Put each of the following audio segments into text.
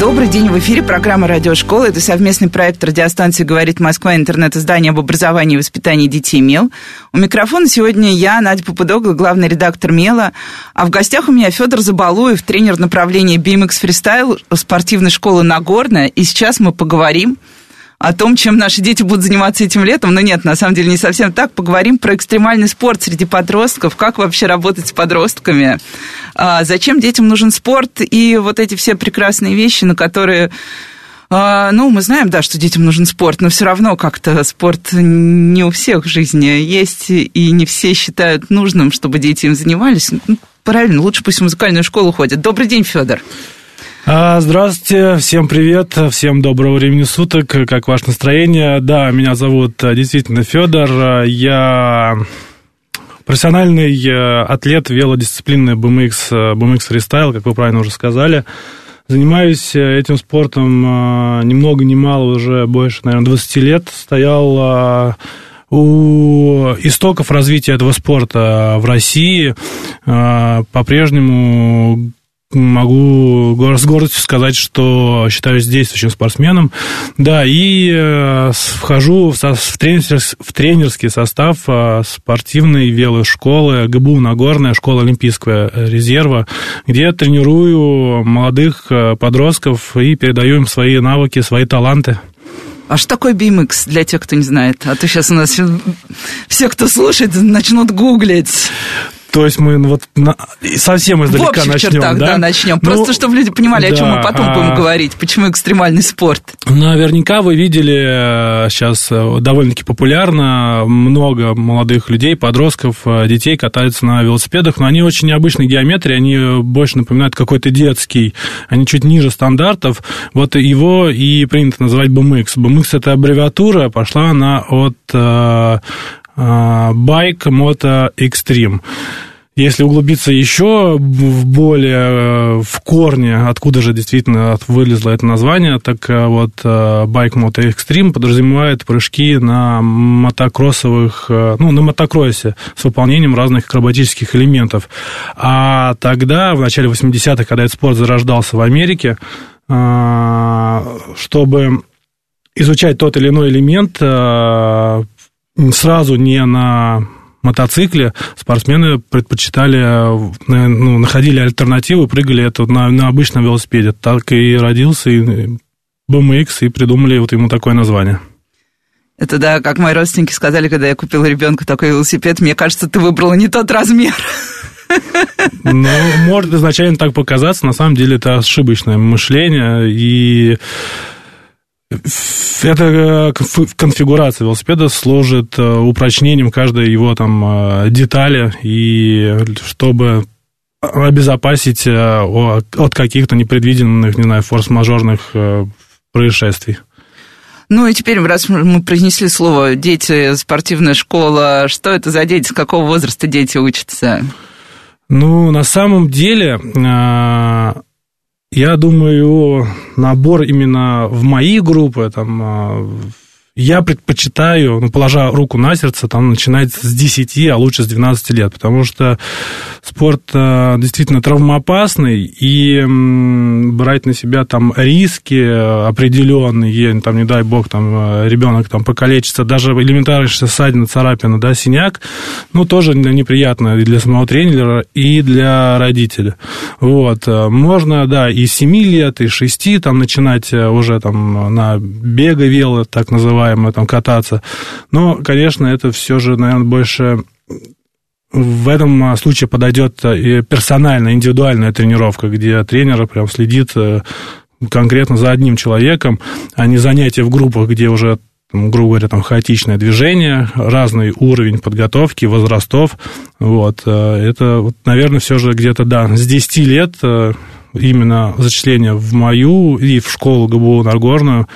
Добрый день, в эфире программа «Радиошкола». Это совместный проект радиостанции «Говорит Москва», интернет-издание об образовании и воспитании детей «Мел». У микрофона сегодня я, Надя Попудогла, главный редактор «Мела». А в гостях у меня Федор Забалуев, тренер направления BMX Freestyle спортивной школы «Нагорная». И сейчас мы поговорим о том, чем наши дети будут заниматься этим летом. Но нет, на самом деле не совсем так. Поговорим про экстремальный спорт среди подростков, как вообще работать с подростками, а, зачем детям нужен спорт и вот эти все прекрасные вещи, на которые... А, ну, мы знаем, да, что детям нужен спорт, но все равно как-то спорт не у всех в жизни есть, и не все считают нужным, чтобы дети им занимались. Ну, правильно, лучше пусть в музыкальную школу ходят. Добрый день, Федор. А, здравствуйте, всем привет, всем доброго времени суток, как ваше настроение? Да, меня зовут э, действительно Федор, я профессиональный э, атлет велодисциплины BMX, э, BMX Freestyle, как вы правильно уже сказали. Занимаюсь этим спортом ни много ни мало, уже больше, наверное, 20 лет. Стоял у истоков развития этого спорта в России. По-прежнему могу с гордостью сказать, что считаюсь действующим спортсменом. Да, и э, вхожу в, в, тренерский, в тренерский состав э, спортивной велошколы ГБУ Нагорная, школа Олимпийского резерва, где тренирую молодых э, подростков и передаю им свои навыки, свои таланты. А что такое BMX, для тех, кто не знает? А то сейчас у нас все, кто слушает, начнут гуглить. То есть мы вот на, совсем издалека в общих начнем. чертах, да, да начнем. Ну, Просто чтобы люди понимали, да, о чем мы потом а... будем говорить. Почему экстремальный спорт? Наверняка вы видели сейчас э, э, довольно-таки популярно. Много молодых людей, подростков, э, детей катаются на велосипедах, но они очень необычной геометрии, они больше напоминают какой-то детский, они чуть ниже стандартов. Вот его и принято называть BMX. BMX это аббревиатура, пошла она от Байк Мото Extreme. Если углубиться еще в более в корне, откуда же действительно вылезло это название, так э, вот э, Bike Moto Extreme подразумевает прыжки на мотокроссовых, э, ну, на мотокроссе с выполнением разных акробатических элементов. А тогда, в начале 80-х, когда этот спорт зарождался в Америке, чтобы изучать тот или иной элемент, сразу не на мотоцикле спортсмены предпочитали, ну, находили альтернативы, прыгали это на, на обычном велосипеде. Так и родился и BMX, и придумали вот ему такое название. Это да, как мои родственники сказали, когда я купила ребенку такой велосипед, мне кажется, ты выбрала не тот размер. Ну, может изначально так показаться, на самом деле это ошибочное мышление, и эта э, конфигурация велосипеда служит э, упрочнением каждой его там э, детали, и чтобы обезопасить от каких-то непредвиденных, не знаю, форс-мажорных происшествий. Ну и теперь, раз мы произнесли слово «дети», «спортивная школа», что это за дети, с какого возраста дети учатся? Ну, на самом деле, я думаю, набор именно в мои группы, там, а, я предпочитаю, ну, положа руку на сердце, там, начинать с 10, а лучше с 12 лет, потому что спорт э, действительно травмоопасный, и брать на себя там риски определенные, там, не дай бог, там, э, ребенок там покалечится, даже элементарная ссадина, царапина, да, синяк, ну, тоже неприятно и для самого тренера, и для родителя. Вот. Э, можно, да, и 7 лет, и 6, там, начинать уже там на бега вело, так называемый, называемое, там, кататься. Но, конечно, это все же, наверное, больше в этом а, случае подойдет а, и персональная, индивидуальная тренировка, где тренер прям следит э, конкретно за одним человеком, а не занятия в группах, где уже грубо говоря, там хаотичное движение, разный уровень подготовки, возрастов. Вот. Э, это, вот, наверное, все же где-то, да, с 10 лет э, именно зачисление в мою и в школу ГБУ Нагорную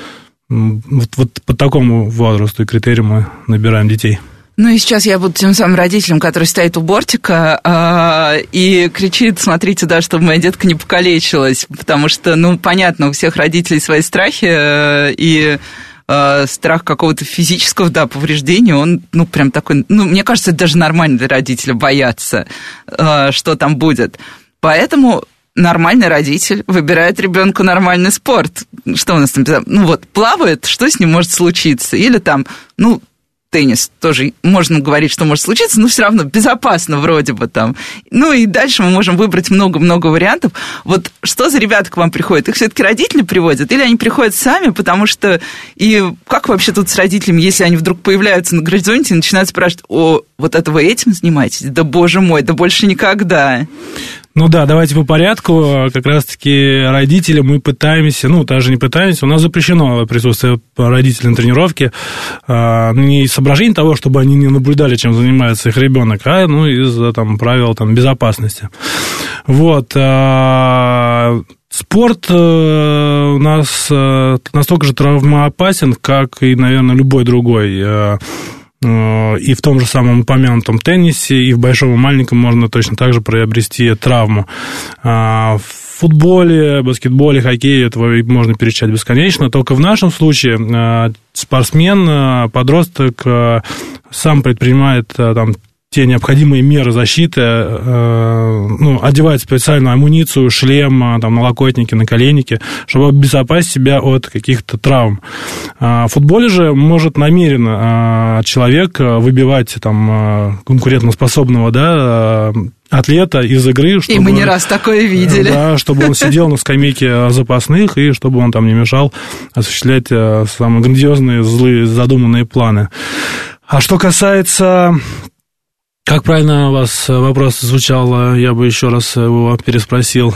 вот, вот по такому возрасту и критерию мы набираем детей. Ну и сейчас я буду тем самым родителем, который стоит у бортика э, и кричит, смотрите, да, чтобы моя детка не покалечилась, потому что, ну, понятно, у всех родителей свои страхи, э, и э, страх какого-то физического, да, повреждения, он, ну, прям такой, ну, мне кажется, это даже нормально для родителя бояться, э, что там будет. Поэтому нормальный родитель выбирает ребенку нормальный спорт. Что у нас там? Ну вот, плавает, что с ним может случиться? Или там, ну, теннис тоже можно говорить, что может случиться, но все равно безопасно вроде бы там. Ну и дальше мы можем выбрать много-много вариантов. Вот что за ребята к вам приходят? Их все-таки родители приводят или они приходят сами, потому что... И как вообще тут с родителями, если они вдруг появляются на горизонте и начинают спрашивать, о, вот это вы этим занимаетесь? Да боже мой, да больше никогда. Ну да, давайте по порядку. Как раз-таки родители мы пытаемся, ну, даже не пытаемся, у нас запрещено присутствие родителей на тренировке. А, ну, не из соображений того, чтобы они не наблюдали, чем занимается их ребенок, а ну, из там, правил там, безопасности. Вот. А, спорт э, у нас э, настолько же травмоопасен, как и, наверное, любой другой Э, и в том же самом упомянутом теннисе, и в большом и маленьком можно точно так же приобрести травму. А, в футболе, баскетболе, хоккее этого можно перечислять бесконечно. Только в нашем случае э, спортсмен, э, подросток сам предпринимает там те необходимые меры защиты, э, ну, одевать специальную амуницию, шлем, э, там, налокотники, наколенники, чтобы обезопасить себя от каких-то травм. А в футболе же может намеренно э, человек выбивать там конкурентоспособного, да, атлета из игры. Чтобы, и мы не раз такое видели. Да, чтобы он сидел на скамейке запасных, и чтобы он там не мешал осуществлять самые грандиозные, злые, задуманные планы. А что касается как правильно у вас э, вопрос звучал, я бы еще раз его переспросил.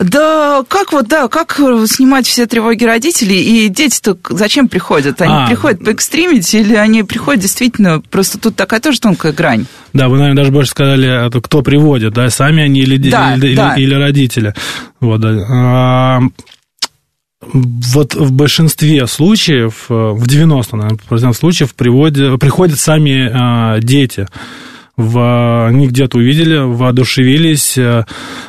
Да, как вот, да, как снимать все тревоги родителей, и дети-то зачем приходят? Они а, приходят поэкстримить или они приходят действительно, просто тут такая тоже тонкая грань. Да, вы, наверное, даже больше сказали, а кто приводит, да, сами они или, да, или, да. или, или родители. Вот, да. А, вот в большинстве случаев, э, в 90, наверное, случаев приводят, приходят сами а, дети в, они где-то увидели, воодушевились. Э,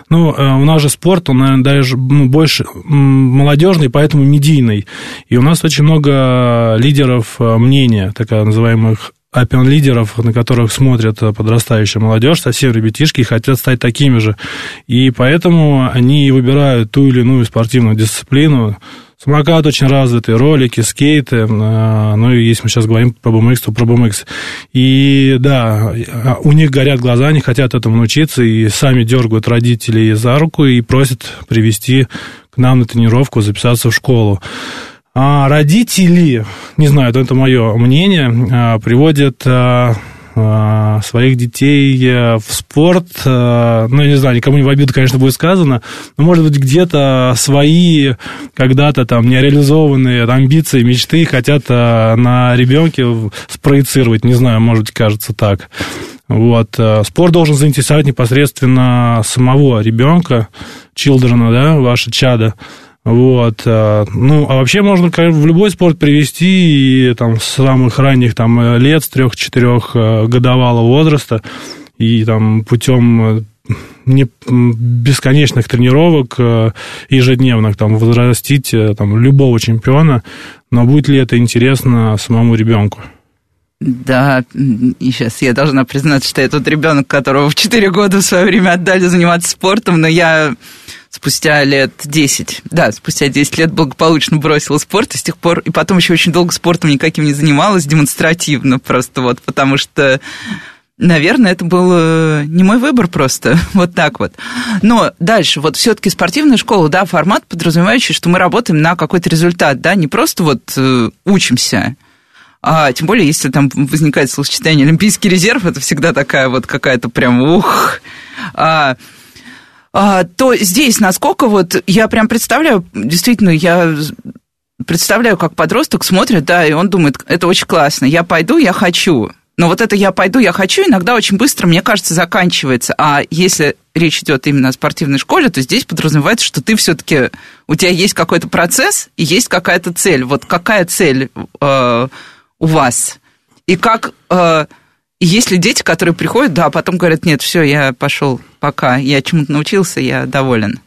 ну, э, у нас же спорт, он, наверное, даже ну, больше молодежный, поэтому медийный. И у нас очень много лидеров э, мнения, так называемых опион-лидеров, на которых смотрят подрастающая молодежь, совсем ребятишки, и хотят стать такими же. И поэтому они выбирают ту или иную спортивную дисциплину, Самокат очень развитый, ролики, скейты. А, ну, и если мы сейчас говорим про BMX, то про BMX. И да, у них горят глаза, они хотят этому научиться, и сами дергают родителей за руку и просят привести к нам на тренировку, записаться в школу. А родители, не знаю, это мое мнение, а, приводят а, своих детей э, в спорт. Э, ну, я не знаю, никому не в обиду, конечно, будет сказано, но, может быть, где-то свои когда-то там нереализованные амбиции, мечты хотят на ребенке спроецировать. Не знаю, может быть, кажется так. Вот. Спорт должен заинтересовать непосредственно самого ребенка, children, да, ваше чадо. Вот. Э, ну, а вообще можно в любой спорт привести и, там, с самых ранних там, э, лет, с трех-четырех э, годовалого возраста, и там путем не бесконечных тренировок ежедневных там возрастить там любого чемпиона, но будет ли это интересно самому ребенку? Да, и сейчас я должна признаться, что я тот ребенок, которого в 4 года в свое время отдали заниматься спортом, но я спустя лет 10, да, спустя 10 лет благополучно бросила спорт, и с тех пор, и потом еще очень долго спортом никаким не занималась, демонстративно просто вот, потому что Наверное, это был э, не мой выбор просто, вот так вот. Но дальше, вот все-таки спортивная школа, да, формат, подразумевающий, что мы работаем на какой-то результат, да, не просто вот э, учимся, а тем более, если там возникает словосочетание «олимпийский резерв», это всегда такая вот какая-то прям ух, а, то здесь насколько вот я прям представляю, действительно, я представляю, как подросток смотрит, да, и он думает, это очень классно, я пойду, я хочу. Но вот это я пойду, я хочу, иногда очень быстро, мне кажется, заканчивается. А если речь идет именно о спортивной школе, то здесь подразумевается, что ты все-таки у тебя есть какой-то процесс и есть какая-то цель. Вот какая цель э, у вас? И как э, есть ли дети, которые приходят, да, а потом говорят, нет, все, я пошел, пока, я чему-то научился, я доволен.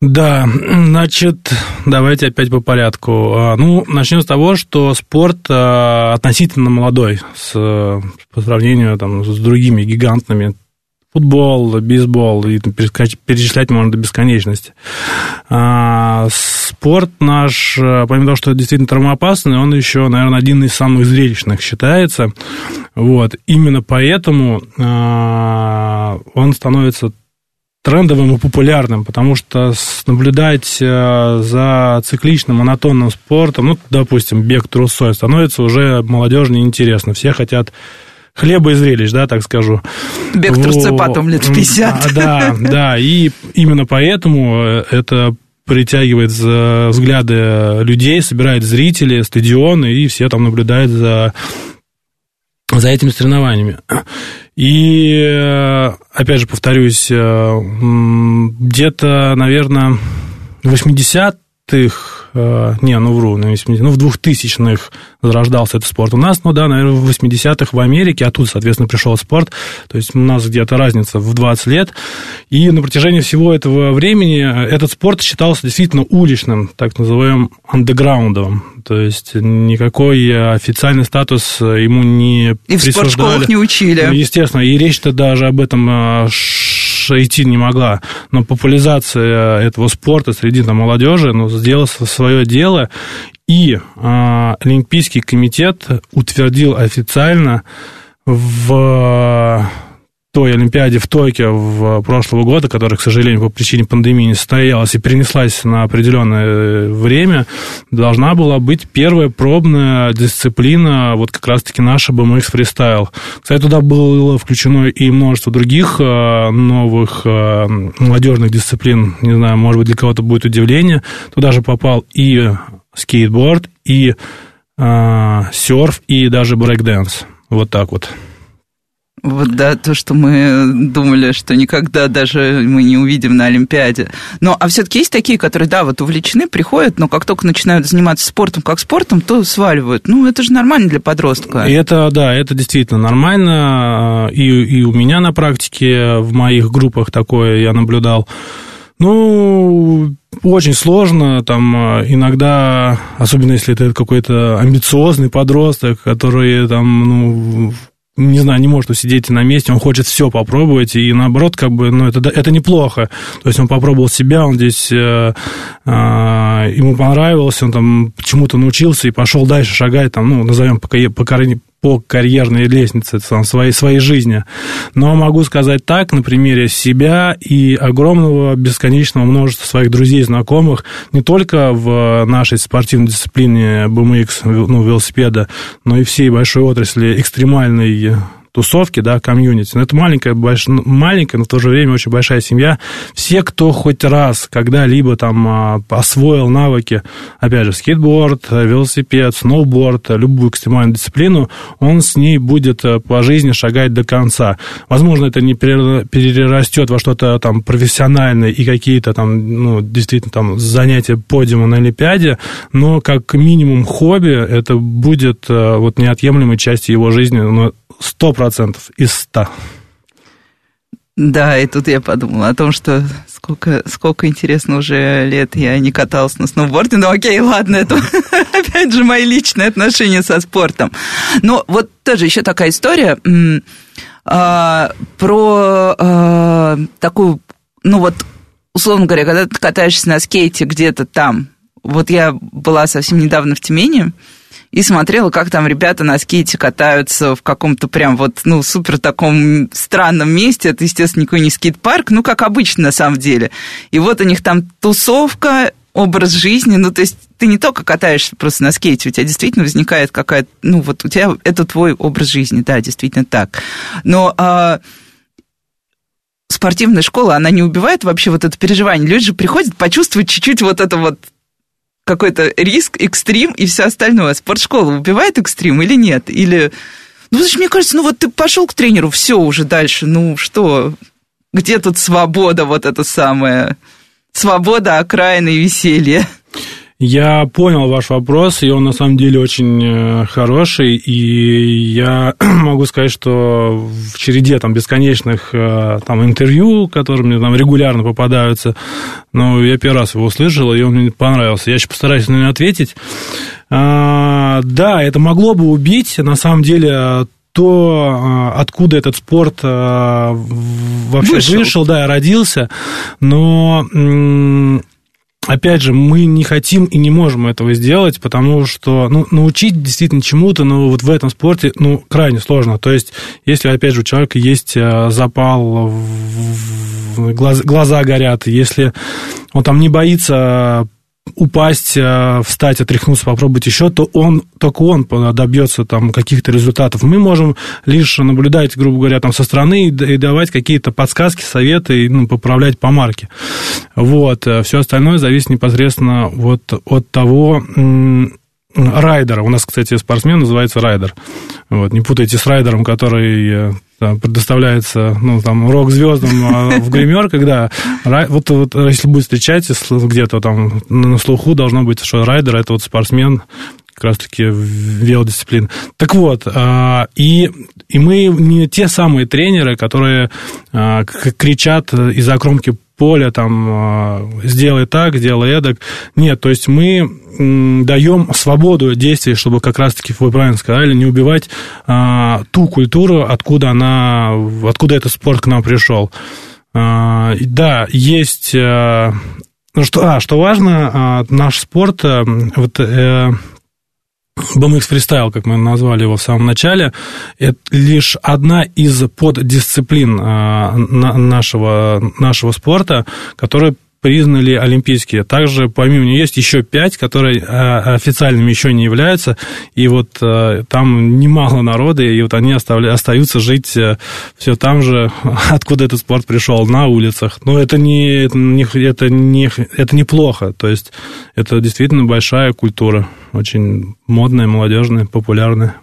Да, значит, давайте опять по порядку. А, ну, начнем с того, что спорт а, относительно молодой с, по сравнению там, с другими гигантными футбол, бейсбол, и перечислять можно до бесконечности. А, спорт наш, помимо того, что действительно травмоопасный, он еще, наверное, один из самых зрелищных считается. Вот. Именно поэтому он становится трендовым и популярным, потому что наблюдать э, за цикличным, монотонным спортом, ну, допустим, бег трусой, становится уже молодежи неинтересно. Все хотят хлеба и зрелищ, да, так скажу. Бег Во... трусцепатом лет 50. А, да, да, и именно поэтому э, это притягивает взгляды людей, собирает зрители, стадионы, и все там наблюдают за, за этими соревнованиями. И, э, опять же, повторюсь, э, где-то, наверное, 80 90-х, э, не, ну вру, ну, в 2000-х зарождался этот спорт. У нас, ну да, наверное, в 80-х в Америке, а оттуда соответственно, пришел спорт, то есть у нас где-то разница в 20 лет, и на протяжении всего этого времени э, этот спорт считался действительно уличным, так называемым андеграундовым, то есть никакой э, официальный статус э, ему не и в спортшколах не учили. Ну, естественно, и речь-то даже об этом э, идти не могла. Но популяризация этого спорта среди там, молодежи ну, сделала свое дело. И а, Олимпийский комитет утвердил официально в той Олимпиаде в Токио в прошлого года, которая, к сожалению, по причине пандемии не состоялась и перенеслась на определенное э, время, должна была быть первая пробная дисциплина, вот как раз-таки наша BMX фристайл. Кстати, туда было включено и множество других э, новых э, молодежных дисциплин, не знаю, может быть, для кого-то будет удивление. Туда же попал и скейтборд, и серф, и даже брейкденс. Вот так вот. Вот да, то, что мы думали, что никогда даже мы не увидим на Олимпиаде. Но, а все-таки есть такие, которые, да, вот увлечены, приходят, но как только начинают заниматься спортом как спортом, то сваливают. Ну, это же нормально для подростка. Это, да, это действительно нормально. И, и у меня на практике в моих группах такое я наблюдал. Ну, очень сложно, там иногда, особенно если это какой-то амбициозный подросток, который там, ну, не знаю, не может усидеть на месте, он хочет все попробовать, и наоборот, как бы, ну, это, это неплохо. То есть он попробовал себя, он здесь, э, э, ему понравилось, он там чему-то научился и пошел дальше шагать, там, ну, назовем по, по, по карьерной лестнице там, своей, своей жизни. Но могу сказать так, на примере себя и огромного бесконечного множества своих друзей, знакомых, не только в нашей спортивной дисциплине BMX, ну, велосипеда, но и всей большой отрасли экстремальной тусовки, да, комьюнити. Но это маленькая, больш... маленькая, но в то же время очень большая семья. Все, кто хоть раз когда-либо там а, освоил навыки, опять же, скейтборд, велосипед, сноуборд, любую экстремальную дисциплину, он с ней будет э, по жизни шагать до конца. Возможно, это не перерастет во что-то там профессиональное и какие-то там, ну, действительно, там занятия подиума на Олимпиаде, но как минимум хобби это будет э, вот неотъемлемой частью его жизни, но сто процентов из ста. Да, и тут я подумала о том, что сколько, сколько интересно уже лет я не каталась на сноуборде. Ну окей, ладно, это опять же мои личные отношения со спортом. Но вот тоже еще такая история а, про а, такую, ну вот, условно говоря, когда ты катаешься на скейте где-то там. Вот я была совсем недавно в Тюмени, и смотрела, как там ребята на скейте катаются в каком-то прям вот, ну, супер таком странном месте. Это, естественно, никакой не скейт-парк, ну, как обычно на самом деле. И вот у них там тусовка, образ жизни, ну, то есть ты не только катаешься просто на скейте, у тебя действительно возникает какая-то, ну, вот у тебя это твой образ жизни, да, действительно так. Но а, спортивная школа, она не убивает вообще вот это переживание. Люди же приходят почувствовать чуть-чуть вот это вот какой-то риск, экстрим и все остальное. Спортшкола убивает экстрим или нет? Или... Ну, что мне кажется, ну вот ты пошел к тренеру, все уже дальше, ну что, где тут свобода вот это самое? Свобода, окраины и веселье. Я понял ваш вопрос, и он на самом деле очень э, хороший, и я могу сказать, что в череде там бесконечных э, там интервью, которые мне там регулярно попадаются, но я первый раз его услышал, и он мне понравился. Я сейчас постараюсь на него ответить. А, да, это могло бы убить, на самом деле, то, а, откуда этот спорт а, вообще вышел, вышел да, родился, но опять же, мы не хотим и не можем этого сделать, потому что, ну, научить действительно чему-то, но вот в этом спорте, ну, крайне сложно. То есть, если, опять же, у человека есть э, запал, глаза, глаза горят, если он там не боится упасть, э, встать, отряхнуться, попробовать еще, то он, только он добьется там каких-то результатов. Мы можем лишь наблюдать, грубо говоря, там со стороны и давать какие-то подсказки, советы, и, ну, поправлять по марке. Вот. Э, Все остальное зависит непосредственно вот от того, райдера. У нас, кстати, спортсмен называется райдер. Вот, не путайте с райдером, который там, э, предоставляется, ну, там, рок-звездам а в гример, когда вот, вот если будет встречать где-то там на слуху, должно быть, что райдер – это вот спортсмен, как раз-таки велодисциплин. Так вот, и, и мы не те самые тренеры, которые кричат из-за кромки поля, там, а, сделай так, сделай эдак. Нет, то есть мы даем свободу действий, чтобы как раз-таки, вы правильно сказали, не убивать а, ту культуру, откуда она, откуда этот спорт к нам пришел. А, да, есть... А, ну, что, а, что важно, а, наш спорт, а, вот, э, BMX фристайл, как мы назвали его в самом начале, это лишь одна из поддисциплин а, нашего, нашего спорта, которая признали олимпийские. Также помимо нее есть еще пять, которые а, официальными еще не являются, и вот а, там немало народа, и вот они остаются жить э, все там же, откуда этот спорт пришел, на улицах. Но это не, это не, это не, это неплохо, то есть это действительно большая культура, очень модная, молодежная, популярная.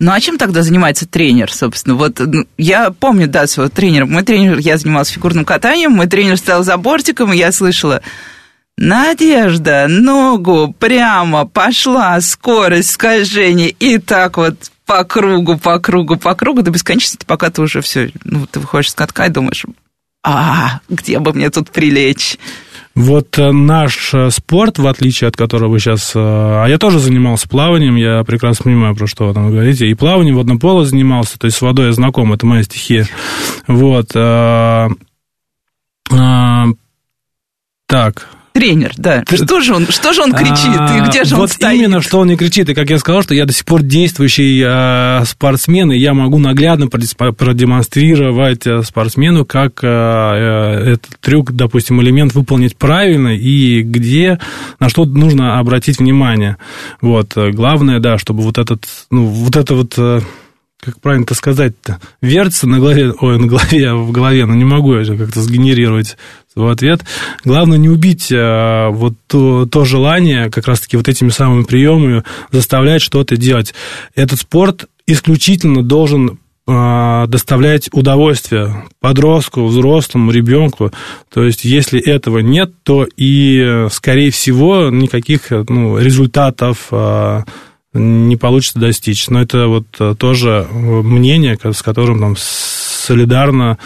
Ну, а чем тогда занимается тренер, собственно? Вот я помню, да, своего тренера. Мой тренер, я занималась фигурным катанием, мой тренер стоял за бортиком, и я слышала, Надежда, ногу прямо пошла, скорость скольжения, и так вот по кругу, по кругу, по кругу до бесконечности, пока ты уже все, ну, ты выходишь с катка и думаешь, а, где бы мне тут прилечь? Вот э, наш э, спорт, в отличие от которого вы сейчас... Э, а я тоже занимался плаванием, я прекрасно понимаю, про что вы там говорите. И плаванием воднополо занимался, то есть с водой я знаком, это моя стихия. Вот. Так, Тренер, да. Что же он, что же он кричит, и а, где же он вот стоит? именно, что он не кричит. И как я сказал, что я до сих пор действующий а, спортсмен, и я могу наглядно продемонстрировать а, спортсмену, как этот трюк, допустим, элемент выполнить правильно, и где, на что нужно обратить внимание. Вот. Главное, да, чтобы вот этот, ну, вот это вот как правильно это сказать-то, вертится на голове, ой, на голове, а в голове, но не могу я же как-то сгенерировать свой ответ. Главное не убить а, вот то, то желание, как раз-таки вот этими самыми приемами заставлять что-то делать. Этот спорт исключительно должен а, доставлять удовольствие подростку, взрослому, ребенку. То есть, если этого нет, то и, скорее всего, никаких ну, результатов а, не получится достичь. Но это вот э, тоже мнение, с которым там солидарно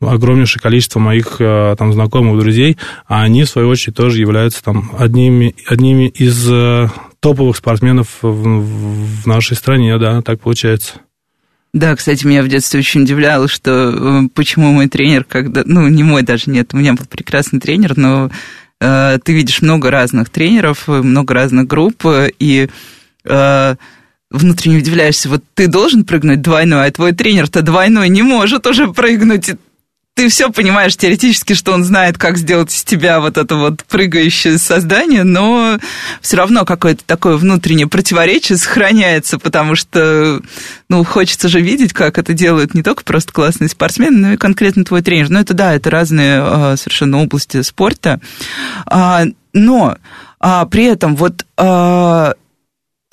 огромнейшее количество моих э, там знакомых, друзей, а они, в свою очередь, тоже являются там одними, одними из э, топовых спортсменов в, в нашей стране, да, так получается. Да, кстати, меня в детстве очень удивляло, что почему мой тренер, когда, ну, не мой даже, нет, у меня был прекрасный тренер, но э, ты видишь много разных тренеров, много разных групп, и э, внутренне удивляешься, вот ты должен прыгнуть двойной, а твой тренер-то двойной не может уже прыгнуть. Ты все понимаешь теоретически, что он знает, как сделать из тебя вот это вот прыгающее создание, но все равно какое-то такое внутреннее противоречие сохраняется, потому что, ну, хочется же видеть, как это делают не только просто классные спортсмены, но и конкретно твой тренер. Ну, это да, это разные а, совершенно области спорта. А, но а, при этом вот а,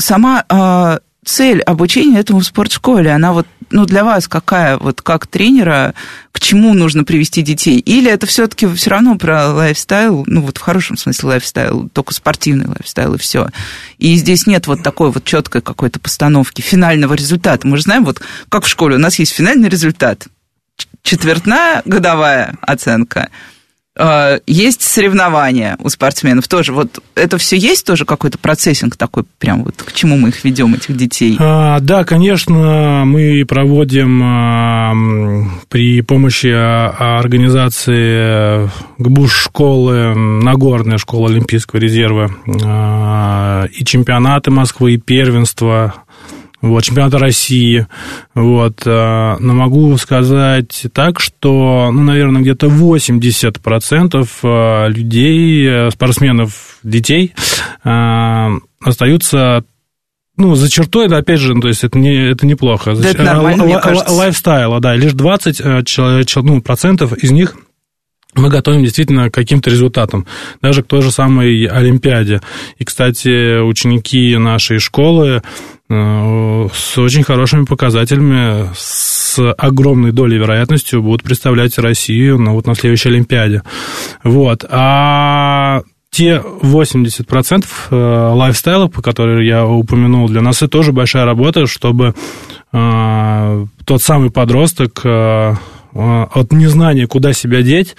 сама, а, цель обучения этому в спортшколе? Она вот, ну, для вас какая, вот как тренера, к чему нужно привести детей? Или это все-таки все равно про лайфстайл, ну, вот в хорошем смысле лайфстайл, только спортивный лайфстайл и все. И здесь нет вот такой вот четкой какой-то постановки финального результата. Мы же знаем, вот как в школе, у нас есть финальный результат, четвертная годовая оценка – есть соревнования у спортсменов тоже. Вот это все есть тоже какой-то processing такой, прям вот к чему мы их ведем, этих детей? А, да, конечно, мы проводим а, при помощи а, организации ГБУШ школы, Нагорная школа Олимпийского резерва а, и чемпионаты Москвы, и первенства вот, чемпионата России, вот, э, но могу сказать так, что, ну, наверное, где-то 80% э, людей, э, спортсменов, детей остаются ну, за чертой, да, опять же, ну, то есть это, не, это неплохо. Да, это нормально, мне кажется. Лайфстайла, да, лишь 20 ну, процентов из них мы готовим действительно к каким-то результатам, даже к той же самой Олимпиаде. И, кстати, ученики нашей школы с очень хорошими показателями, с огромной долей вероятностью будут представлять Россию на, вот, на следующей Олимпиаде. Вот. А те 80% э, лайфстайла, по которым я упомянул, для нас это тоже большая работа, чтобы э, тот самый подросток э, от незнания, куда себя деть,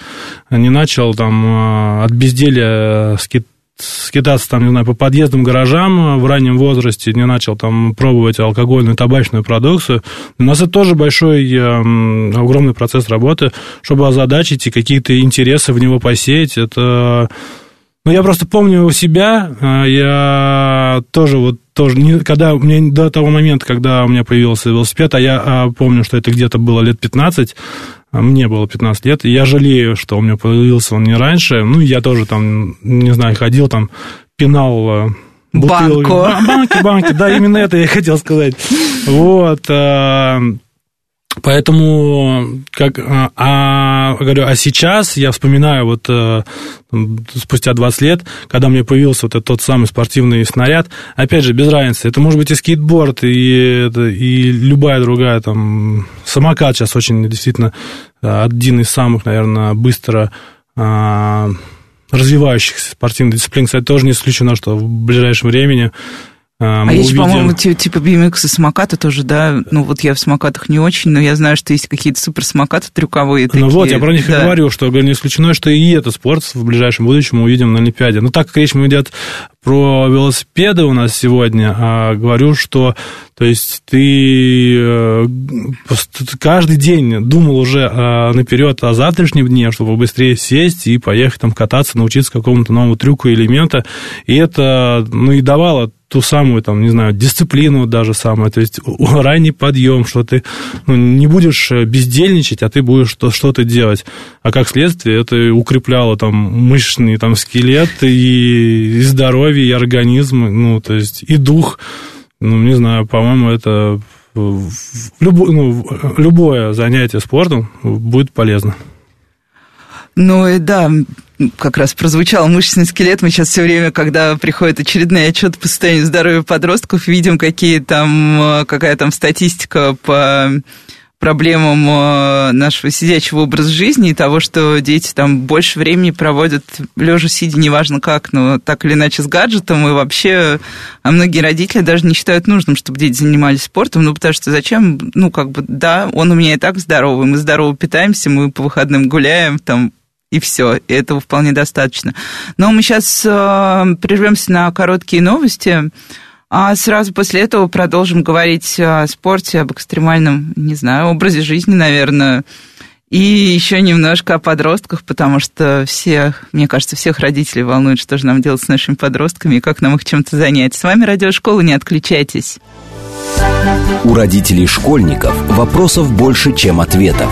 не начал там от безделия скид скитаться там, не знаю, по подъездам, гаражам в раннем возрасте, не начал там пробовать алкогольную, табачную продукцию. У нас это тоже большой, эм, огромный процесс работы, чтобы озадачить и какие-то интересы в него посеять. Это... Ну, я просто помню у себя, э, я тоже вот тоже, не, когда у меня до того момента, когда у меня появился велосипед, а я а, помню, что это где-то было лет 15, а мне было 15 лет, и я жалею, что у меня появился он не раньше. Ну, я тоже там, не знаю, ходил там, пинал э, бутылки. Банку. Банки, банки, да, именно это я хотел сказать. Вот. Э, Поэтому, как, а, а, говорю, а сейчас я вспоминаю вот э, спустя 20 лет, когда мне появился вот этот тот самый спортивный снаряд, опять же, без разницы, это может быть и скейтборд, и, и любая другая там, самокат сейчас очень действительно один из самых, наверное, быстро а, развивающихся спортивных дисциплин. Кстати, тоже не исключено, что в ближайшем времени а, а есть, увидим... по-моему, типа BMX и самокаты тоже, да? Ну, вот я в самокатах не очень, но я знаю, что есть какие-то суперсамокаты трюковые. Такие. Ну вот, я про них да. и говорю, что не исключено, что и это спорт в ближайшем будущем мы увидим на Олимпиаде. Но так как речь идет про велосипеды у нас сегодня, а говорю, что то есть ты э, каждый день думал уже а, наперед о завтрашнем дне, чтобы быстрее сесть и поехать там кататься, научиться какому-то новому трюку, элемента. И это, ну, и давало ту самую, там, не знаю, дисциплину даже самое, то есть ранний подъем, что ты ну, не будешь бездельничать, а ты будешь что-то делать. А как следствие это укрепляло там мышечный там, скелет и, и здоровье, и организм, ну, то есть и дух. Ну, не знаю, по-моему, это любо, ну, любое занятие спортом будет полезно. Ну и да, как раз прозвучал мышечный скелет. Мы сейчас все время, когда приходит очередные отчеты по состоянию здоровья подростков, видим, какие там, э, какая там статистика по проблемам э, нашего сидячего образа жизни и того, что дети там больше времени проводят лежа сидя, неважно как, но так или иначе с гаджетом, и вообще а многие родители даже не считают нужным, чтобы дети занимались спортом, ну, потому что зачем, ну, как бы, да, он у меня и так здоровый, мы здорово питаемся, мы по выходным гуляем, там, и все, и этого вполне достаточно. Но мы сейчас э, прервемся на короткие новости, а сразу после этого продолжим говорить о спорте, об экстремальном, не знаю, образе жизни, наверное, и еще немножко о подростках, потому что всех, мне кажется, всех родителей волнует, что же нам делать с нашими подростками и как нам их чем-то занять. С вами Радиошкола, не отключайтесь. У родителей школьников вопросов больше, чем ответов.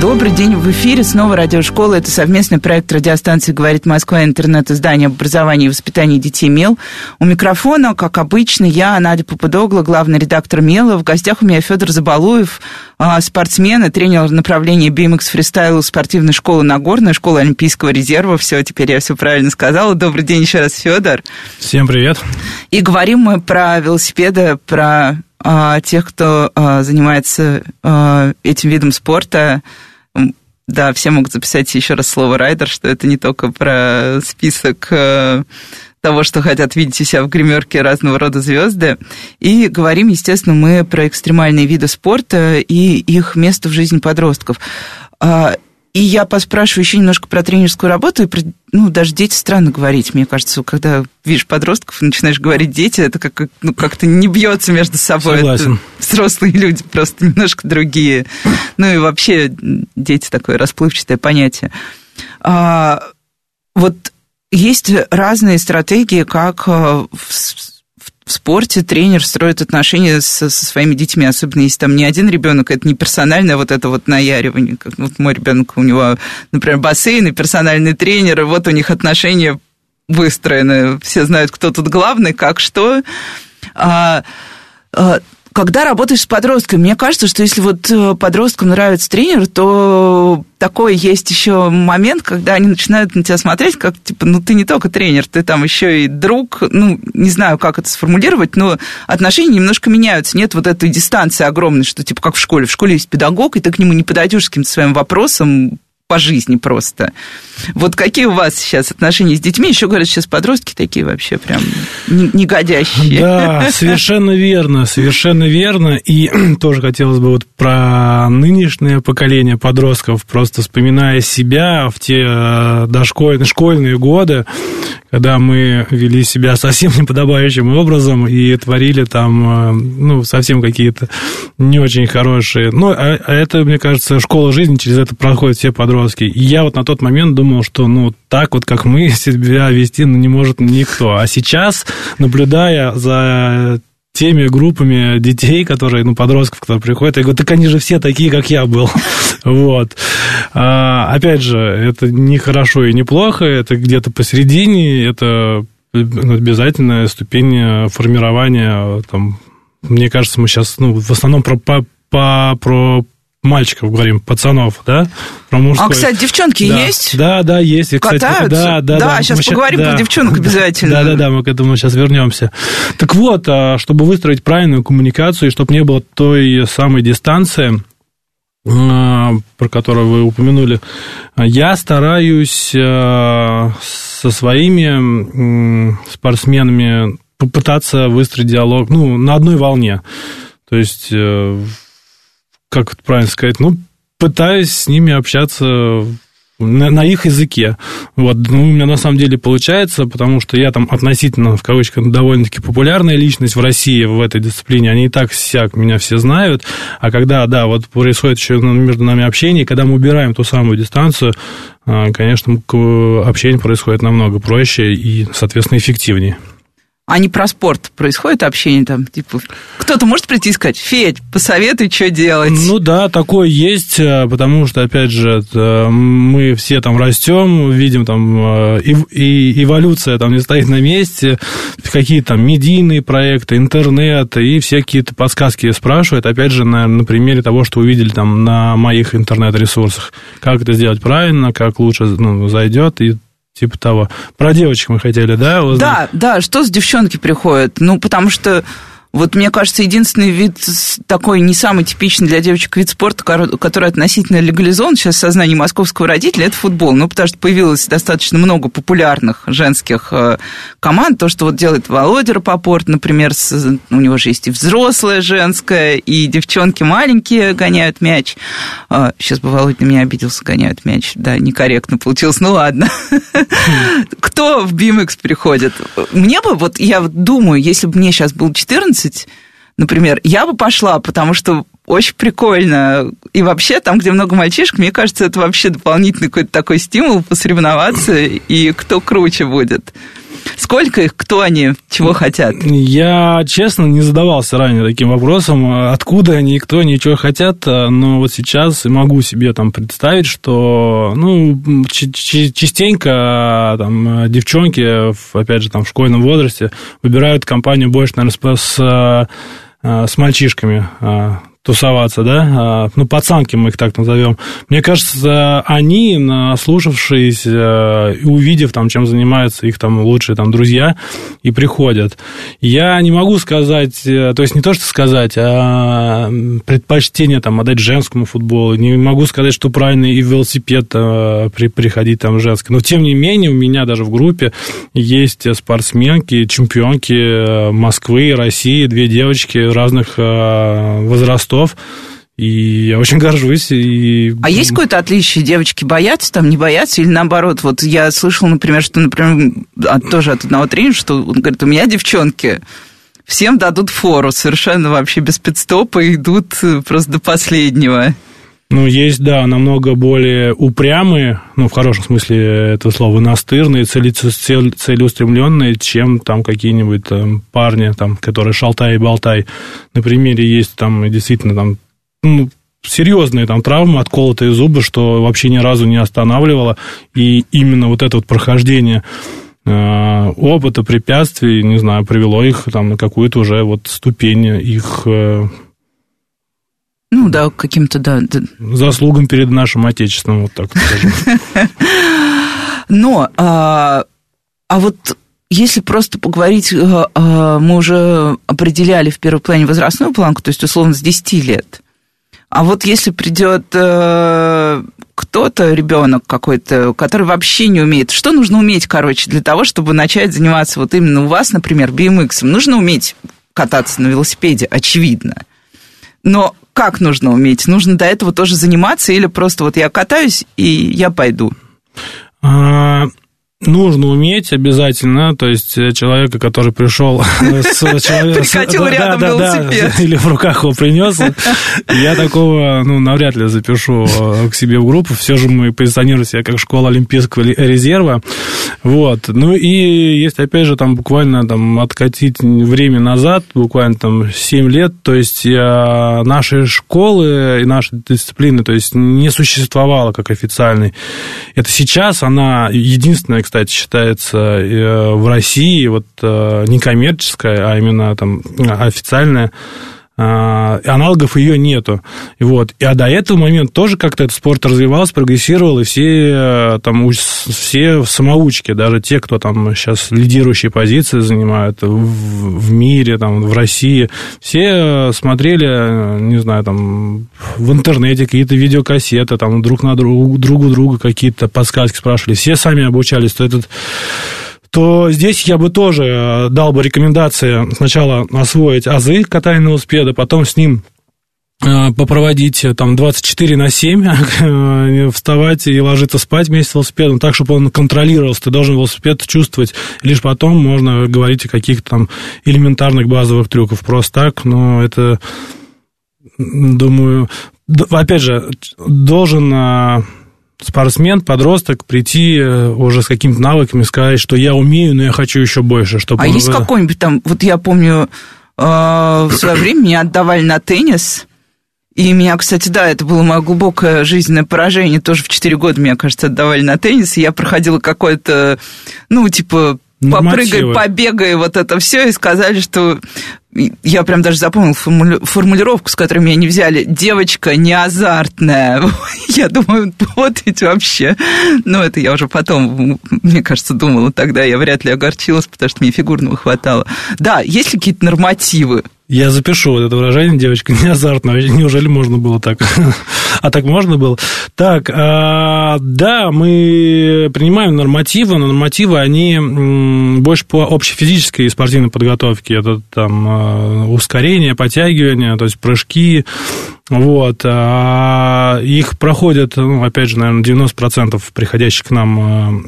Добрый день, в эфире снова радиошкола. Это совместный проект радиостанции «Говорит Москва» интернет-издание об образовании и воспитании детей МЕЛ. У микрофона, как обычно, я, Надя Попудогла, главный редактор МЕЛа. В гостях у меня Федор Забалуев, а, спортсмен и тренер направления BMX фристайл спортивной школы Нагорная, школа Олимпийского резерва. Все, теперь я все правильно сказала. Добрый день еще раз, Федор. Всем привет. И говорим мы про велосипеды, про а, тех, кто а, занимается этим видом спорта. Да, все могут записать еще раз слово «райдер», что это не только про список э, того, что хотят видеть у себя в гримерке разного рода звезды. И говорим, естественно, мы про экстремальные виды спорта и их место в жизни подростков. И я поспрашиваю еще немножко про тренерскую работу и про, ну, даже дети странно говорить, мне кажется, когда видишь подростков и начинаешь говорить дети, это как, ну, как-то не бьется между собой. Согласен. Это взрослые люди просто немножко другие. Ну и вообще дети такое расплывчатое понятие. А, вот есть разные стратегии, как э, в в спорте тренер строит отношения со, со своими детьми, особенно если там не один ребенок, это не персональное вот это вот наяривание. Как вот мой ребенок, у него, например, бассейн и персональный тренер, и вот у них отношения выстроены. Все знают, кто тут главный, как что. А, а, когда работаешь с подростками, мне кажется, что если вот э, подросткам нравится тренер, то такой есть еще момент, когда они начинают на тебя смотреть, как, типа, ну, ты не только тренер, ты там еще и друг, ну, не знаю, как это сформулировать, но отношения немножко меняются. Нет вот этой дистанции огромной, что, типа, как в школе. В школе есть педагог, и ты к нему не подойдешь с каким-то своим вопросом, по жизни просто. Вот какие у вас сейчас отношения с детьми? Еще говорят, сейчас подростки такие вообще прям негодящие. Да, совершенно верно, совершенно верно. И тоже хотелось бы вот про нынешнее поколение подростков, просто вспоминая себя в те э, дошкольные, школьные годы, когда мы вели себя совсем неподобающим образом и творили там, э, ну, совсем какие-то не очень хорошие. Ну, а, а это, мне кажется, школа жизни, через это проходят все подростки. И я вот на тот момент думал, что, ну, так вот, как мы, себя вести ну, не может никто. А сейчас, наблюдая за теми группами детей, которые, ну, подростков, которые приходят, я говорю, так они же все такие, как я был. вот. А, опять же, это не хорошо и не плохо, это где-то посередине, это обязательная ступень формирования, там, мне кажется, мы сейчас, ну, в основном про, по, про мальчиков говорим, пацанов, да? Про мужской. А, кстати, девчонки да. есть? Да, да, есть. И, кстати, Катаются? Да, да, да. Да, сейчас мы поговорим сейчас, про девчонок обязательно. Да, да, да, мы к этому сейчас вернемся. Так вот, а, чтобы выстроить правильную коммуникацию, и чтобы не было той самой дистанции, а, про которую вы упомянули, я стараюсь а, со своими спортсменами попытаться выстроить диалог, ну, на одной волне. То есть э, как это правильно сказать, ну, пытаюсь с ними общаться на, на их языке. Вот. Ну, у меня на самом деле получается, потому что я там относительно, в кавычках, довольно-таки популярная личность в России в этой дисциплине. Они и так всяк меня все знают. А когда, да, вот происходит еще между нами общение, когда мы убираем ту самую дистанцию, а, конечно, общение происходит намного проще и, соответственно, эффективнее а не про спорт. Происходит общение там, типа, кто-то может прийти и сказать, Федь, посоветуй, что делать. Ну да, такое есть, э, потому что, опять же, мы все там растем, видим там, э, и, и эволюция там не стоит на месте, какие-то там медийные проекты, интернет, и все какие-то подсказки спрашивают, опять же, на, на примере того, что увидели там на моих интернет-ресурсах, как это сделать правильно, как лучше ну, зайдет, и Типа того. Про девочек мы хотели, да? Узнать? Да, да, что с девчонки приходят? Ну, потому что вот мне кажется, единственный вид такой не самый типичный для девочек вид спорта, который относительно легализован сейчас в сознании московского родителя, это футбол. Ну, потому что появилось достаточно много популярных женских э, команд. То, что вот делает Володя Рапопорт, например, с, у него же есть и взрослая женская, и девчонки маленькие гоняют мяч. Сейчас бы Володя на меня обиделся, гоняют мяч. Да, некорректно получилось. Ну, ладно. Кто в BMX приходит? Мне бы, вот я думаю, если бы мне сейчас было 14, 11, например, я бы пошла, потому что очень прикольно. И вообще, там, где много мальчишек, мне кажется, это вообще дополнительный какой-то такой стимул посоревноваться, и кто круче будет. Сколько их, кто они, чего хотят? Я, честно, не задавался ранее таким вопросом, откуда они, кто они, чего хотят, но вот сейчас могу себе там представить, что, ну, частенько там девчонки, опять же, там в школьном возрасте выбирают компанию больше, наверное, с с мальчишками тусоваться, да, а, ну, пацанки мы их так назовем. Мне кажется, они, наслушавшись э, и увидев, там, чем занимаются их там лучшие там друзья, и приходят. Я не могу сказать, э, то есть не то, что сказать, а предпочтение там отдать женскому футболу. Не могу сказать, что правильно и велосипед э, при, приходить там женский. Но, тем не менее, у меня даже в группе есть спортсменки, чемпионки Москвы, России, две девочки разных возрастов, часов. И я очень горжусь. И... А есть какое-то отличие? Девочки боятся там, не боятся? Или наоборот? Вот я слышал, например, что, например, от, тоже от одного тренера, что он говорит, у меня девчонки всем дадут фору, совершенно вообще без пидстопа, идут просто до последнего. Ну, есть, да, намного более упрямые, ну, в хорошем смысле этого слова, настырные, целеустремленные, чем там какие-нибудь там, парни, там, которые шалтай и болтай. На примере есть там действительно там, ну, серьезные там травмы, отколотые зубы, что вообще ни разу не останавливало. И именно вот это вот прохождение э, опыта, препятствий, не знаю, привело их там на какую-то уже вот ступень их э, ну да, каким-то, да. Заслугам перед нашим Отечеством, вот так скажем. Но, а, а вот если просто поговорить, а, а, мы уже определяли в первом плане возрастную планку, то есть условно с 10 лет. А вот если придет э, кто-то, ребенок какой-то, который вообще не умеет, что нужно уметь, короче, для того, чтобы начать заниматься вот именно у вас, например, BMX? Нужно уметь кататься на велосипеде, очевидно. Но как нужно уметь? Нужно до этого тоже заниматься или просто вот я катаюсь и я пойду? Нужно уметь обязательно, то есть э, человека, который пришел с Прикатил рядом велосипед. Или в руках его принес. Я такого, ну, навряд ли запишу э, к себе в группу. Все же мы позиционируем себя как школа Олимпийского резерва. Вот. Ну и есть, опять же, там буквально там откатить время назад, буквально там 7 лет, то есть э, наши школы и наши дисциплины, то есть не существовало как официальной. Это сейчас она единственная, кстати, считается э, в России вот э, не коммерческая, а именно там официальная а, аналогов ее нету. И вот. А до этого момента тоже как-то этот спорт развивался, прогрессировал, и все э, там все самоучки, даже те, кто там сейчас лидирующие позиции занимают в, в мире, там, в России, все смотрели, не знаю, там, в интернете какие-то видеокассеты, там, друг на друг, друг у друга какие-то подсказки спрашивали, все сами обучались, то этот то здесь я бы тоже э, дал бы рекомендации сначала освоить азы катания на велосипеда, потом с ним э, попроводить э, там 24 на 7, вставать и ложиться спать вместе с велосипедом, так, чтобы он контролировался. Ты должен велосипед чувствовать. Лишь потом можно говорить о каких-то там элементарных базовых трюках. Просто так, но это, думаю, опять же, должен спортсмен, подросток прийти э, уже с какими-то навыками, сказать, что я умею, но я хочу еще больше. Чтобы а он... есть какой-нибудь там, вот я помню, э, в свое время меня отдавали на теннис, и меня, кстати, да, это было мое глубокое жизненное поражение. Тоже в 4 года меня, кажется, отдавали на теннис, и я проходила какое-то, ну, типа, попрыгай, побегай, вот это все, и сказали, что я прям даже запомнил формулировку, с которой меня не взяли. Девочка не азартная. Я думаю, вот ведь вообще. Ну, это я уже потом, мне кажется, думала тогда. Я вряд ли огорчилась, потому что мне фигурного хватало. Да, есть ли какие-то нормативы? Я запишу вот это выражение, девочка, не азартная. Неужели можно было так? а так можно было? Так, а, да, мы принимаем нормативы, но нормативы, они больше по общефизической и спортивной подготовке. Это там а, ускорение, подтягивание, то есть прыжки, вот, а их проходят, ну, опять же, наверное, 90% приходящих к нам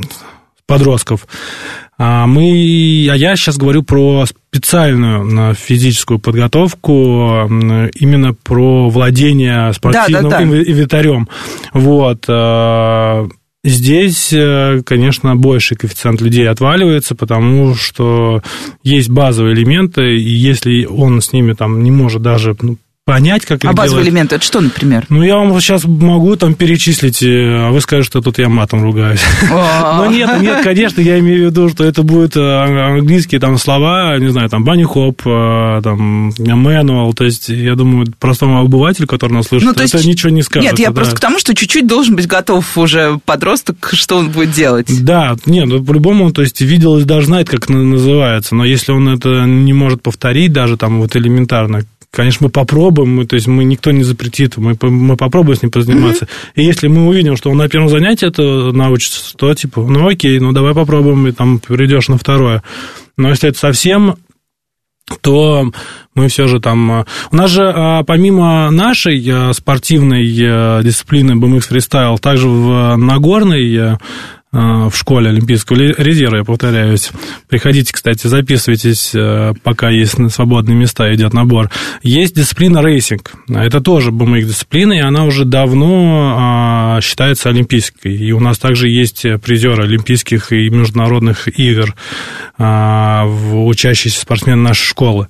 подростков. А мы, а я сейчас говорю про специальную физическую подготовку, именно про владение спортивным да, да, да. инвентарем. Вот. А, Здесь, э, конечно, больший коэффициент людей отваливается, потому что есть базовые элементы, и если он с ними там не может даже ну, понять, как а их базовые делать. элементы, это что, например? Ну, я вам сейчас могу там перечислить, э, а вы скажете, что тут я матом ругаюсь. А. Но нет, нет, конечно, я имею в виду, что это будут э, английские там слова, не знаю, там банни хоп, э, там manual, то есть, я думаю, простому обывателю, который нас слышит, Ну, то есть- это ничего не скажет. Нет, я да. просто к тому, что чуть-чуть должен быть готов уже подросток, что он будет делать. Да, нет, ну, по-любому, то есть, видел и даже знает, как на- называется, но если он это не может повторить даже там вот элементарно, Конечно, мы попробуем, мы, то есть мы никто не запретит, мы, мы попробуем с ним позаниматься. И если мы увидим, что он на первом занятии это научится, то типа, ну окей, ну давай попробуем, и там придешь на второе. Но если это совсем то мы все же там... э, У нас же а, помимо нашей э, спортивной э, дисциплины BMX freestyle, также в Нагорной э, в школе Олимпийского ли- резерва, я повторяюсь. Приходите, кстати, записывайтесь, э, пока есть свободные места, идет набор. Есть дисциплина racing. Это тоже BMX дисциплина, и она уже давно а, считается олимпийской. И у нас также есть призеры олимпийских и международных игр, а, учащиеся спортсмены нашей школы.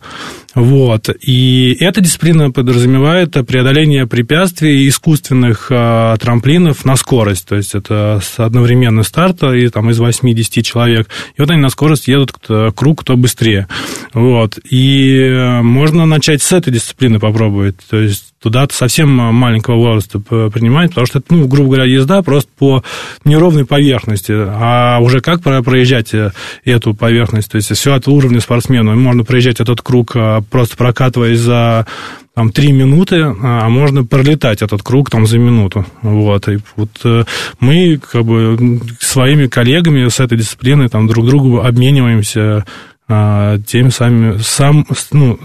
Вот. И эта дисциплина подразумевает преодоление препятствий искусственных а, трамплинов на скорость. То есть это с одновременный старт и там из 8-10 человек. И вот они на скорость едут кто- круг, кто быстрее. Вот. И э, можно начать с этой дисциплины попробовать. То есть туда совсем маленького возраста принимать, потому что это, ну, грубо говоря, езда просто по неровной поверхности. А уже как про- проезжать э, эту поверхность? То есть все от уровня спортсмена. Можно проезжать этот круг, э, просто прокатываясь за там, три минуты, а можно пролетать этот круг там за минуту. Вот. И вот э, мы как бы своими коллегами с этой дисциплины там друг другу обмениваемся а, теми самыми сам, ну,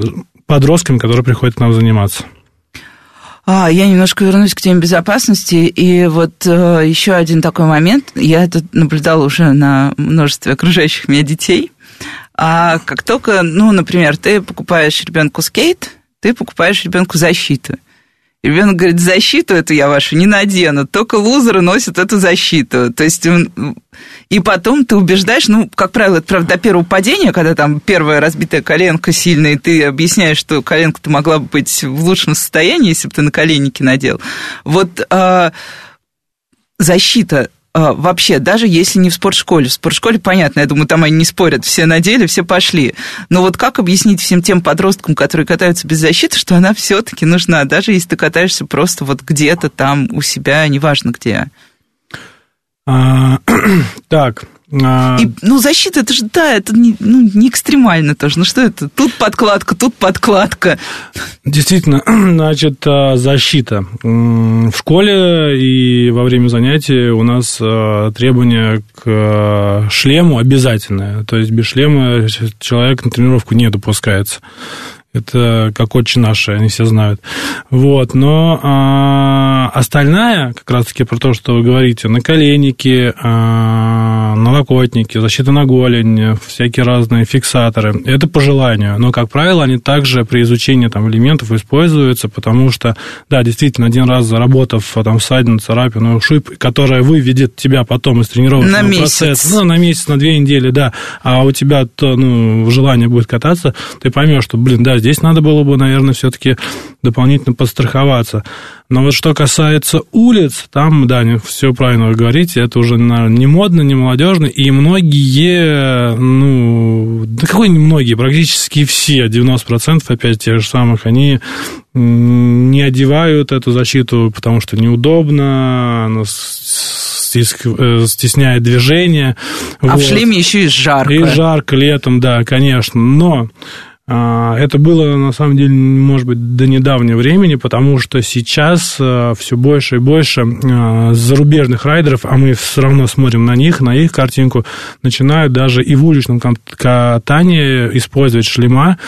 подростками, которые приходят к нам заниматься. А, я немножко вернусь к теме безопасности. И вот э, еще один такой момент. Я это наблюдала уже на множестве окружающих меня детей. А как только, ну, например, ты покупаешь ребенку скейт, ты покупаешь ребенку защиту. Ребенок говорит, защиту эту я вашу не надену, только лузеры носят эту защиту. То есть, и потом ты убеждаешь, ну, как правило, это, правда, до первого падения, когда там первая разбитая коленка сильная, и ты объясняешь, что коленка-то могла бы быть в лучшем состоянии, если бы ты на коленники надел. Вот а, защита вообще, даже если не в спортшколе. В спортшколе, понятно, я думаю, там они не спорят, все надели, все пошли. Но вот как объяснить всем тем подросткам, которые катаются без защиты, что она все-таки нужна, даже если ты катаешься просто вот где-то там у себя, неважно где. А, так. А, И, ну, защита, это же, да, это не, ну, не экстремально тоже. Ну, что это? Тут подкладка, тут подкладка. Действительно, значит, а, защита. В школе и во время занятий у нас а, требование к шлему обязательное. То есть без шлема человек на тренировку не допускается. Это как отче наши, они все знают. Вот, но а, остальная, как раз-таки про то, что вы говорите, наколенники, а, налокотники, защита на голень, всякие разные фиксаторы, это по желанию. Но, как правило, они также при изучении там, элементов используются, потому что, да, действительно, один раз заработав там ссадину, царапину, шип, которая выведет тебя потом из тренировочного На процесса, месяц. ну, на месяц, на две недели, да, а у тебя то, ну, желание будет кататься, ты поймешь, что, блин, да, здесь надо было бы, наверное, все-таки дополнительно подстраховаться. Но вот что касается улиц, там, да, все правильно вы говорите, это уже наверное, не модно, не молодежно, и многие, ну, да какой не многие, практически все, 90% опять тех же самых, они не одевают эту защиту, потому что неудобно, она э, стесняет движение. А в Вот. шлеме еще и жарко. И жарко летом, да, конечно. Но это было, на самом деле, может быть, до недавнего времени, потому что сейчас все больше и больше а, зарубежных райдеров, а мы все равно смотрим на них, на их картинку, начинают даже и в уличном кат- катании использовать шлема,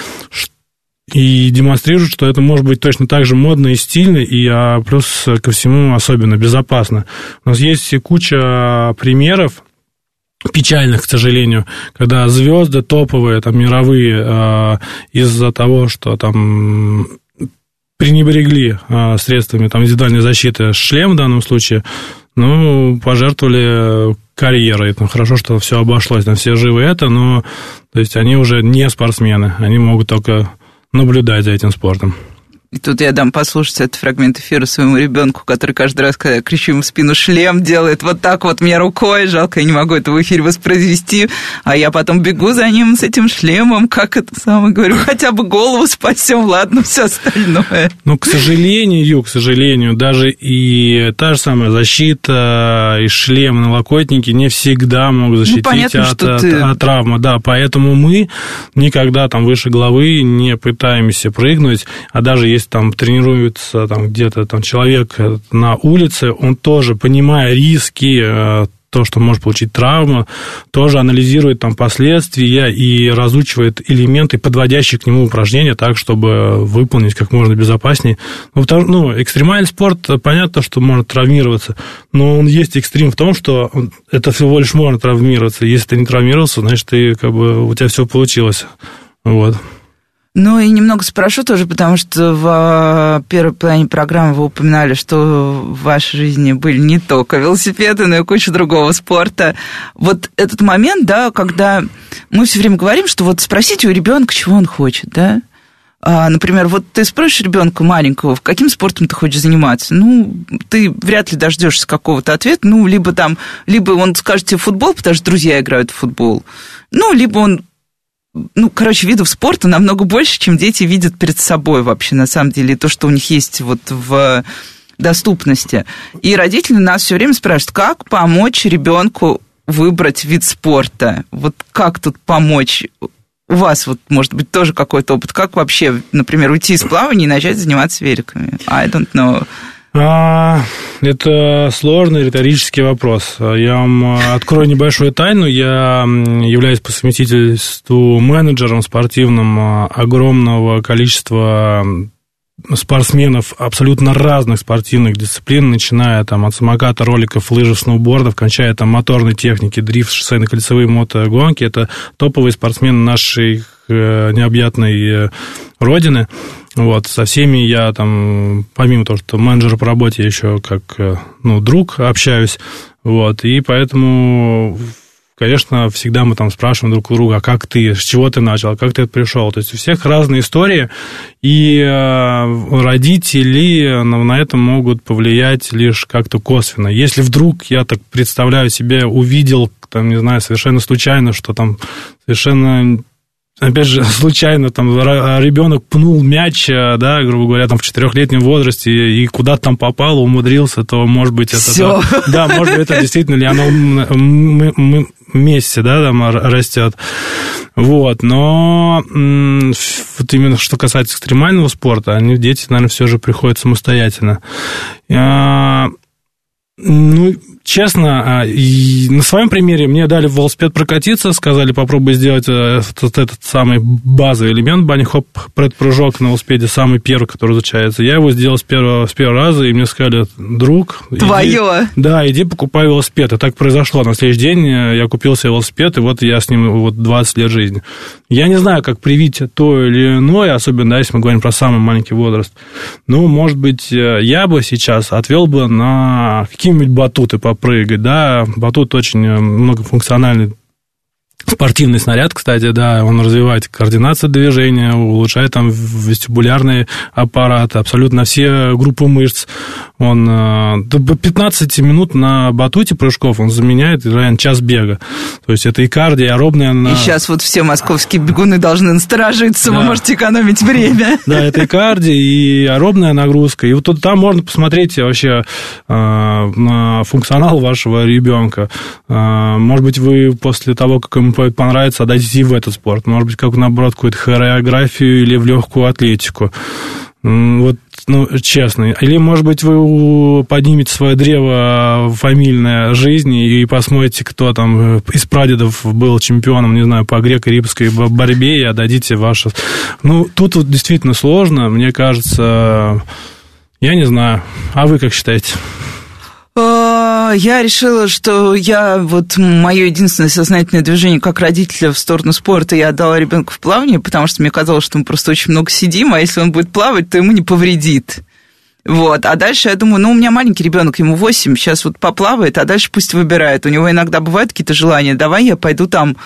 и демонстрируют, что это может быть точно так же модно и стильно, и а, плюс ко всему особенно безопасно. У нас есть куча примеров, печальных, к сожалению, когда звезды топовые, там, мировые, э, из-за того, что там пренебрегли э, средствами там, индивидуальной защиты, шлем в данном случае, ну, пожертвовали карьерой. Там хорошо, что все обошлось, там все живы это, но то есть они уже не спортсмены, они могут только наблюдать за этим спортом. И тут я дам послушать этот фрагмент эфира своему ребенку, который каждый раз, когда я кричу ему в спину шлем, делает вот так вот мне рукой. Жалко, я не могу это в эфире воспроизвести. А я потом бегу за ним с этим шлемом, как это самое говорю, хотя бы голову спасем, ладно, все остальное. Ну, к сожалению, к сожалению, даже и та же самая защита, и шлем, налокотники не всегда могут ну, защитить ну, понятно, от, от, ты... от травмы. Да, поэтому мы никогда там выше головы не пытаемся прыгнуть, а даже если там тренируется там где-то там человек на улице, он тоже, понимая риски, э, то, что может получить травму, тоже анализирует там последствия и разучивает элементы, подводящие к нему упражнения так, чтобы выполнить как можно безопаснее. Ну, потому, ну экстремальный спорт, понятно, что может травмироваться, но он есть экстрим в том, что это всего лишь можно травмироваться. Если ты не травмировался, значит, ты, как бы, у тебя все получилось. Вот. Ну и немного спрошу тоже, потому что в а, первой плане программы вы упоминали, что в вашей жизни были не только велосипеды, но и куча другого спорта. Вот этот момент, да, когда мы все время говорим, что вот спросите у ребенка, чего он хочет, да, а, например, вот ты спросишь ребенка маленького, в каким спортом ты хочешь заниматься? Ну, ты вряд ли дождешься какого-то ответа. Ну, либо там, либо он скажет тебе футбол, потому что друзья играют в футбол. Ну, либо он ну, короче, видов спорта намного больше, чем дети видят перед собой вообще, на самом деле, то, что у них есть вот в доступности. И родители нас все время спрашивают, как помочь ребенку выбрать вид спорта? Вот как тут помочь? У вас вот, может быть, тоже какой-то опыт. Как вообще, например, уйти из плавания и начать заниматься великами? I don't know. А, это сложный риторический вопрос. Я вам открою небольшую тайну. Я являюсь по совместительству менеджером спортивным а, огромного количества спортсменов абсолютно разных спортивных дисциплин, начиная там от самоката, роликов, лыжев, сноубордов, кончая там моторной техники, дрифт, шоссейно-кольцевые мотогонки. Это топовые спортсмены нашей э, необъятной э, родины. Вот, со всеми я там, помимо того, что менеджер по работе, еще как, э, ну, друг общаюсь, вот, и поэтому конечно, всегда мы там спрашиваем друг у друга, а как ты, с чего ты начал, как ты пришел. То есть у всех разные истории, и э, родители на это могут повлиять лишь как-то косвенно. Если вдруг, я так представляю себе, увидел, там, не знаю, совершенно случайно, что там совершенно опять же, случайно там ребенок пнул мяч, э, да, грубо говоря, там в четырехлетнем возрасте и куда-то там попал, умудрился, то, может быть, это... Все. Да, может быть, это действительно ли оно месте, да, там растет. Вот, но вот именно что касается экстремального спорта, они, дети, наверное, все же приходят самостоятельно. А, ну, честно, а, на своем примере мне дали велосипед прокатиться, сказали, попробуй сделать этот, этот самый базовый элемент банни-хоп, предпрыжок на велосипеде, самый первый, который изучается. Я его сделал с первого, с первого раза, и мне сказали, друг... Твое! Иди, да, иди покупай велосипед. И так произошло. На следующий день э, я купил себе велосипед, и вот я с ним вот 20 лет жизни. Я не знаю, как привить то или иное, особенно, да, если мы говорим про самый маленький возраст. Ну, может быть, э, я бы сейчас отвел бы на какие-нибудь батуты по прыгать, да, батут очень э, многофункциональный Спортивный снаряд, кстати, да, он развивает координацию движения, улучшает там вестибулярный аппарат, абсолютно все группы мышц. Он 15 э, минут на батуте прыжков он заменяет реально час бега. То есть это и кардио, и аэробная... И сейчас вот все московские бегуны должны насторожиться, да. вы можете экономить время. Да, это и кардио, и аэробная нагрузка. И вот тут там можно посмотреть вообще э, на функционал вашего ребенка. Э, может быть, вы после того, как ему понравится, отдадите в этот спорт. Может быть, как наоборот, какую-то хореографию или в легкую атлетику. Вот, ну, честно. Или, может быть, вы поднимете свое древо фамильной жизни и посмотрите, кто там из прадедов был чемпионом, не знаю, по греко-римской борьбе и отдадите ваше... Ну, тут вот действительно сложно, мне кажется... Я не знаю. А вы как считаете? А, я решила, что я вот мое единственное сознательное движение как родителя в сторону спорта я отдала ребенку в плавание, потому что мне казалось, что мы просто очень много сидим, а если он будет плавать, то ему не повредит. Вот, а дальше я думаю, ну, у меня маленький ребенок, ему 8, сейчас вот поплавает, а дальше пусть выбирает. У него иногда бывают какие-то желания, давай я пойду там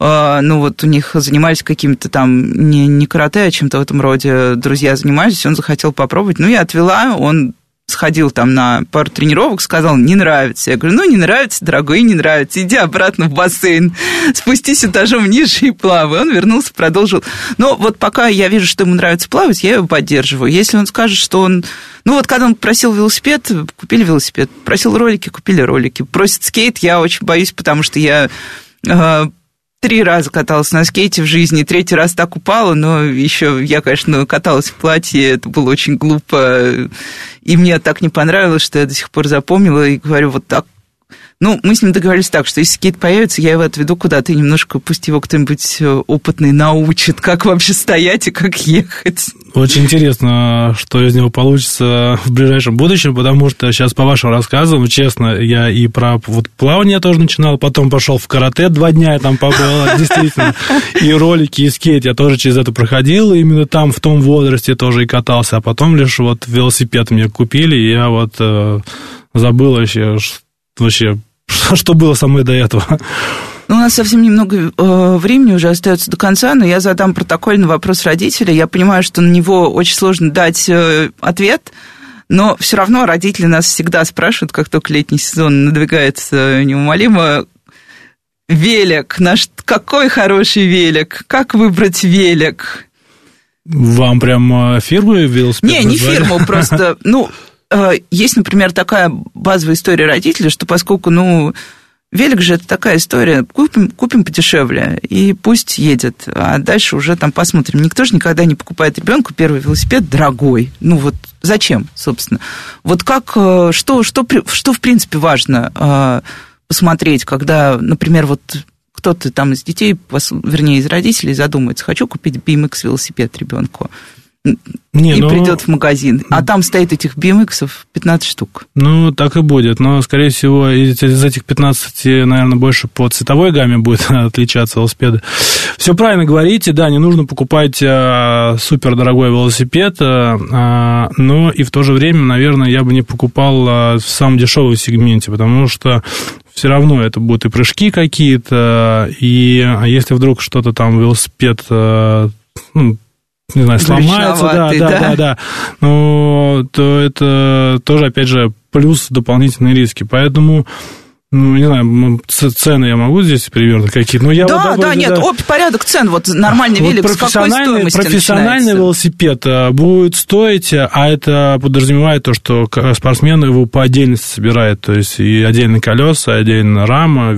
э, ну вот у них занимались каким-то там не, не карате, а чем-то в этом роде друзья занимались, он захотел попробовать. Ну, я отвела, он сходил там на пару тренировок, сказал, не нравится. Я говорю, ну, не нравится, дорогой, не нравится, иди обратно в бассейн, спустись этажом ниже и плавай. Он вернулся, продолжил. Но вот пока я вижу, что ему нравится плавать, я его поддерживаю. Если он скажет, что он... Ну, вот когда он просил велосипед, купили велосипед. Просил ролики, купили ролики. Просит скейт, я очень боюсь, потому что я э, три раза каталась на скейте в жизни, третий раз так упала, но еще я, конечно, каталась в платье, это было очень глупо, и мне так не понравилось, что я до сих пор запомнила, и говорю, вот так ну, мы с ним договорились так, что если скейт появится, я его отведу куда-то и немножко, пусть его кто-нибудь э, опытный научит, как вообще стоять и как ехать. Очень интересно, что из него получится в ближайшем будущем, потому что сейчас по вашим рассказам, честно, я и про вот плавание тоже начинал, потом пошел в карате два дня, я там побыл, действительно, и ролики, и скейт я тоже через это проходил, именно там в том возрасте тоже и катался, а потом лишь вот велосипед мне купили, и я вот э, забыл вообще, вообще что было со мной до этого. Ну, у нас совсем немного э, времени уже остается до конца, но я задам протокольный вопрос родителя. Я понимаю, что на него очень сложно дать э, ответ, но все равно родители нас всегда спрашивают, как только летний сезон надвигается неумолимо, велик, наш какой хороший велик, как выбрать велик? Вам прям э, фирму велосипед Не, не фирму, просто, ну, есть, например, такая базовая история родителей, что поскольку, ну, велик же это такая история, купим, купим подешевле, и пусть едет, а дальше уже там посмотрим. Никто же никогда не покупает ребенку первый велосипед дорогой. Ну вот зачем, собственно? Вот как, э, что, что, что в принципе важно э, посмотреть, когда, например, вот кто-то там из детей, вернее, из родителей задумается, хочу купить BMX велосипед ребенку не, и ну, придет в магазин. А там стоит этих BMX 15 штук. Ну, так и будет. Но, скорее всего, из, этих 15, наверное, больше по цветовой гамме будет отличаться велосипеды. Все правильно говорите, да, не нужно покупать а, супер дорогой велосипед, а, но и в то же время, наверное, я бы не покупал а, в самом дешевом сегменте, потому что все равно это будут и прыжки какие-то, и если вдруг что-то там велосипед ну, не знаю, сломается, да, да, да, да, да, но то это тоже, опять же, плюс дополнительные риски. Поэтому ну, не знаю, цены я могу здесь примерно какие-то, но я да, вот, да, да, нет, да. общий порядок цен, вот нормальный велик вот с какой стоимости Профессиональный начинается? велосипед э, будет стоить, а это подразумевает то, что спортсмен его по отдельности собирает, то есть и отдельные колеса, отдельно рама,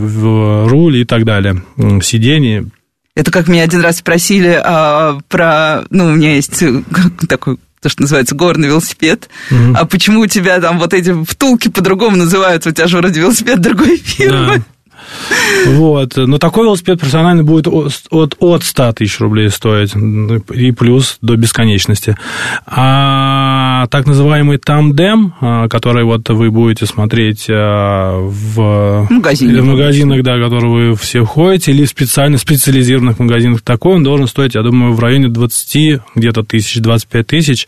руль и так далее, сиденье, это как меня один раз спросили а, про... Ну, у меня есть э, такой то, что называется горный велосипед. Угу. А почему у тебя там вот эти втулки по-другому называются? У тебя же вроде велосипед другой фирмы. Да. Вот. Но такой велосипед профессиональный будет от, от 100 тысяч рублей стоить, и плюс до бесконечности. А так называемый тандем, а, который вот вы будете смотреть а, в, Магазине, в магазинах, да, которые вы все ходите, или в специально специализированных магазинах, такой он должен стоить, я думаю, в районе 20 где-то тысяч, 25 тысяч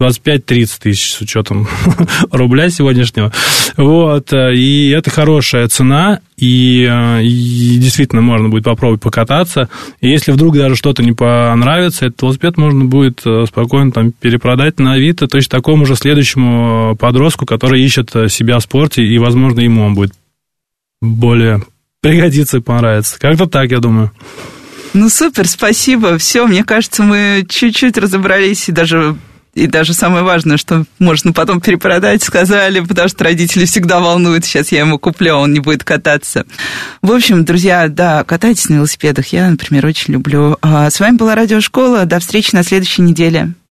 25-30 тысяч с учетом рубля сегодняшнего. Вот, и это хорошая цена, и, и действительно можно будет попробовать покататься. И если вдруг даже что-то не понравится, этот велосипед можно будет э, спокойно там перепродать на Авито точно такому же следующему подростку, который ищет себя в спорте, и, возможно, ему он будет более пригодиться и понравиться. Как-то так, я думаю. Ну, супер, спасибо. Все, мне кажется, мы чуть-чуть разобрались и даже и даже самое важное, что можно потом перепродать, сказали, потому что родители всегда волнуют, сейчас я ему куплю, а он не будет кататься. В общем, друзья, да, катайтесь на велосипедах, я, например, очень люблю. А с вами была Радиошкола, до встречи на следующей неделе.